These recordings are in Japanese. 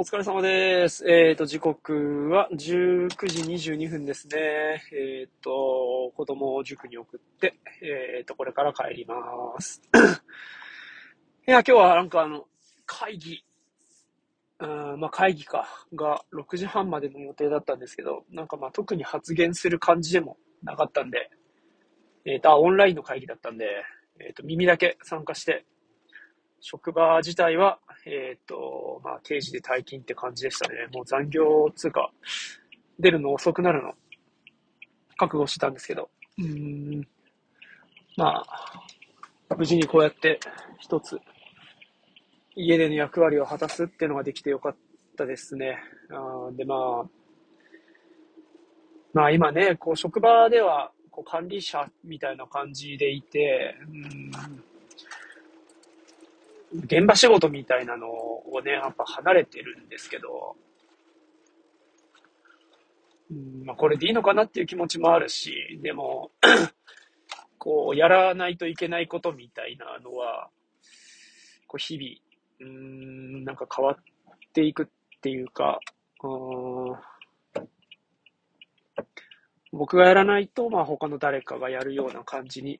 お疲れ様です。えっ、と、時刻は19時22分ですね。えっ、と、子供を塾に送って、えっ、と、これから帰ります。いや、今日はなんかあの、会議、うん、まあ会議か、が6時半までの予定だったんですけど、なんかまあ特に発言する感じでもなかったんで、えっ、と、オンラインの会議だったんで、えっ、と、耳だけ参加して、職場自体は、え、まあ、定時で退勤って感じでしたね。もう残業つうか、出るの遅くなるの、覚悟してたんですけど。うん。まあ、無事にこうやって一つ、家での役割を果たすっていうのができてよかったですね。あで、まあ、まあ今ね、こう職場では、こう管理者みたいな感じでいて、うん現場仕事みたいなのをね、やっぱ離れてるんですけど、うんまあ、これでいいのかなっていう気持ちもあるし、でも、こう、やらないといけないことみたいなのは、こう、日々、うん、なんか変わっていくっていうか、うん僕がやらないと、まあ他の誰かがやるような感じに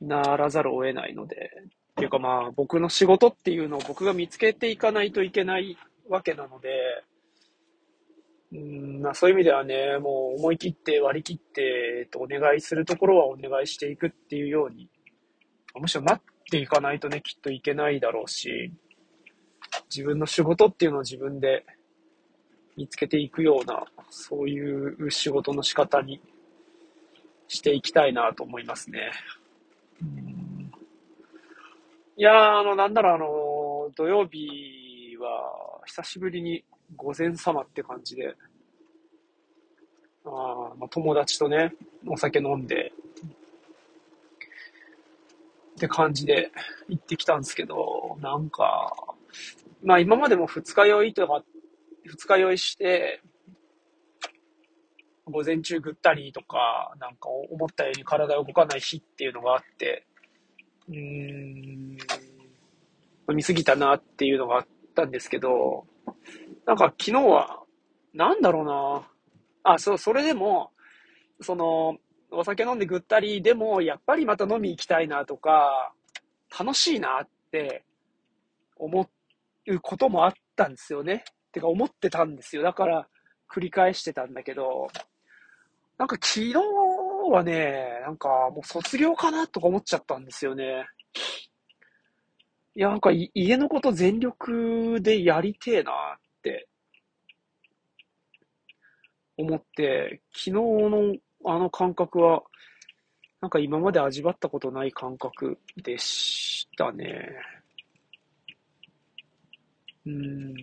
ならざるを得ないので、っていうかまあ僕の仕事っていうのを僕が見つけていかないといけないわけなので、うんま、そういう意味ではね、もう思い切って割り切って、えっと、お願いするところはお願いしていくっていうように、むしろ待っていかないとね、きっといけないだろうし、自分の仕事っていうのを自分で見つけていくような、そういう仕事の仕方にしていきたいなと思いますね。うんいや、あの、なんだろう、あの、土曜日は、久しぶりに午前様って感じで、あまあ、友達とね、お酒飲んで、って感じで行ってきたんですけど、なんか、まあ今までも二日酔いとか、二日酔いして、午前中ぐったりとか、なんか思ったように体動かない日っていうのがあって、うーん、飲みすぎたなっていうのがあったんですけど、なんか昨日は、なんだろうな。あ、そう、それでも、その、お酒飲んでぐったりでも、やっぱりまた飲み行きたいなとか、楽しいなって思うこともあったんですよね。てか思ってたんですよ。だから繰り返してたんだけど、なんか昨日はね、なんかもう卒業かなとか思っちゃったんですよね。いや、なんか家のこと全力でやりてえなって思って、昨日のあの感覚は、なんか今まで味わったことない感覚でしたね。うん。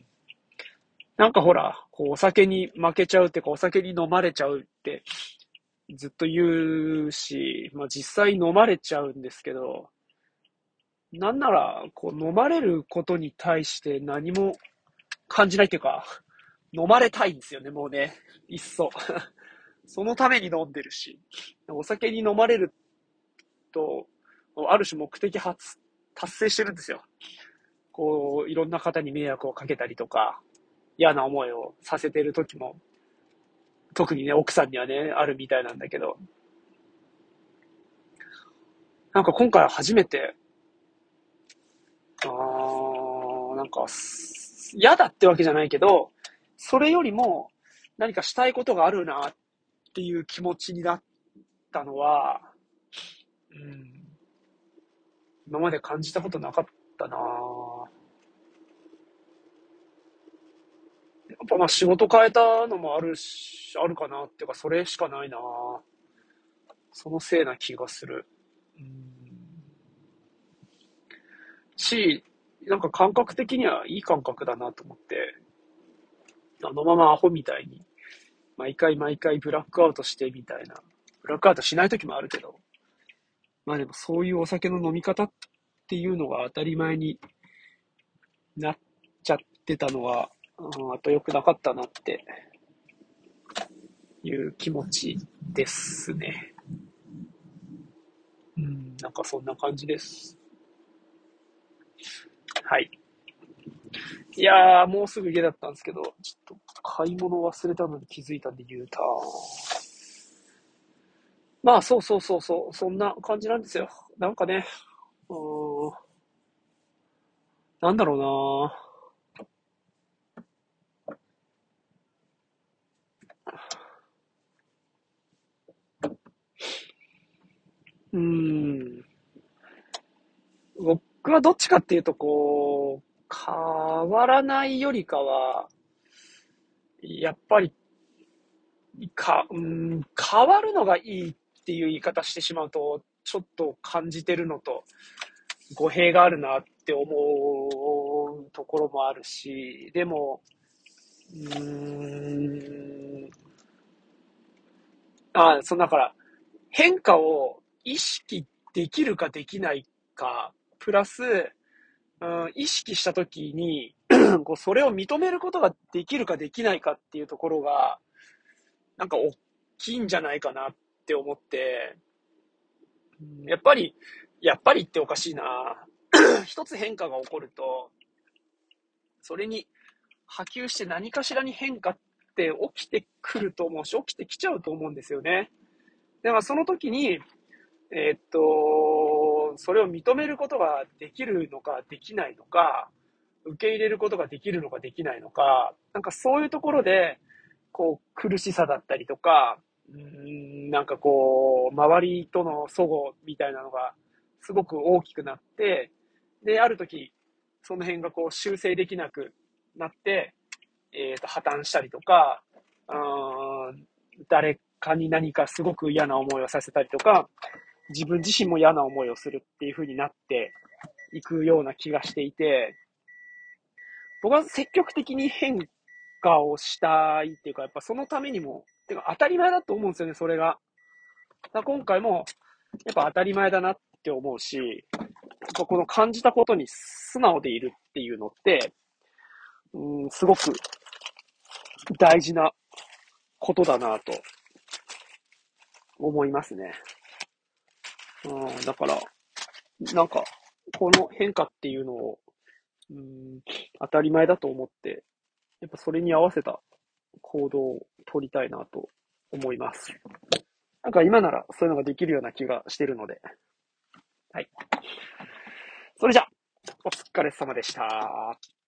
なんかほら、こうお酒に負けちゃうっていうか、お酒に飲まれちゃうってずっと言うし、まあ実際飲まれちゃうんですけど、なんなら、こう飲まれることに対して何も感じないっていうか、飲まれたいんですよね、もうね。いっそ。そのために飲んでるし。お酒に飲まれると、ある種目的発達成してるんですよ。こう、いろんな方に迷惑をかけたりとか、嫌な思いをさせてる時も、特にね、奥さんにはね、あるみたいなんだけど、なんか今回初めて、あーなんか、嫌だってわけじゃないけど、それよりも何かしたいことがあるなっていう気持ちになったのは、うん、今まで感じたことなかったな。やっぱまあ仕事変えたのもあるし、あるかなっていうか、それしかないな。そのせいな気がする。うん。し、なんか感覚的にはいい感覚だなと思って、あのままアホみたいに、毎回毎回ブラックアウトしてみたいな。ブラックアウトしない時もあるけど、まあでもそういうお酒の飲み方っていうのが当たり前になっちゃってたのは、うん、やっぱ良くなかったなっていう気持ちですね。うん、なんかそんな感じです。はい。いやー、もうすぐ家だったんですけど、ちょっと買い物忘れたのに気づいたんで U ターン。まあ、そうそうそうそう、そんな感じなんですよ。なんかね、うーん、なんだろうなうん。僕はどっちかっていうと、こう、変わらないよりかは、やっぱり、か、うん、変わるのがいいっていう言い方してしまうと、ちょっと感じてるのと語弊があるなって思うところもあるし、でも、うーん、あ、そのだから変化を意識できるかできないか、プラス、うん、意識したときに こう、それを認めることができるかできないかっていうところが、なんか大きいんじゃないかなって思って、やっぱり、やっぱりっておかしいな 一つ変化が起こると、それに波及して何かしらに変化って起きてくると思うし、起きてきちゃうと思うんですよね。だからその時に、えー、っと、それを認めることができるのかできないのか、受け入れることができるのかできないのか、なんかそういうところで、こう、苦しさだったりとか、うん、なんかこう、周りとの齟齬みたいなのがすごく大きくなって、で、ある時、その辺がこう修正できなくなって、えっ、ー、と、破綻したりとか、うん、誰かに何かすごく嫌な思いをさせたりとか、自分自身も嫌な思いをするっていう風になっていくような気がしていて、僕は積極的に変化をしたいっていうか、やっぱそのためにも、てか当たり前だと思うんですよね、それが。だ今回も、やっぱ当たり前だなって思うし、やっぱこの感じたことに素直でいるっていうのって、うん、すごく大事なことだなと思いますね。うん、だから、なんか、この変化っていうのを、うん、当たり前だと思って、やっぱそれに合わせた行動を取りたいなと思います。なんか今ならそういうのができるような気がしてるので。はい。それじゃ、お疲れ様でした。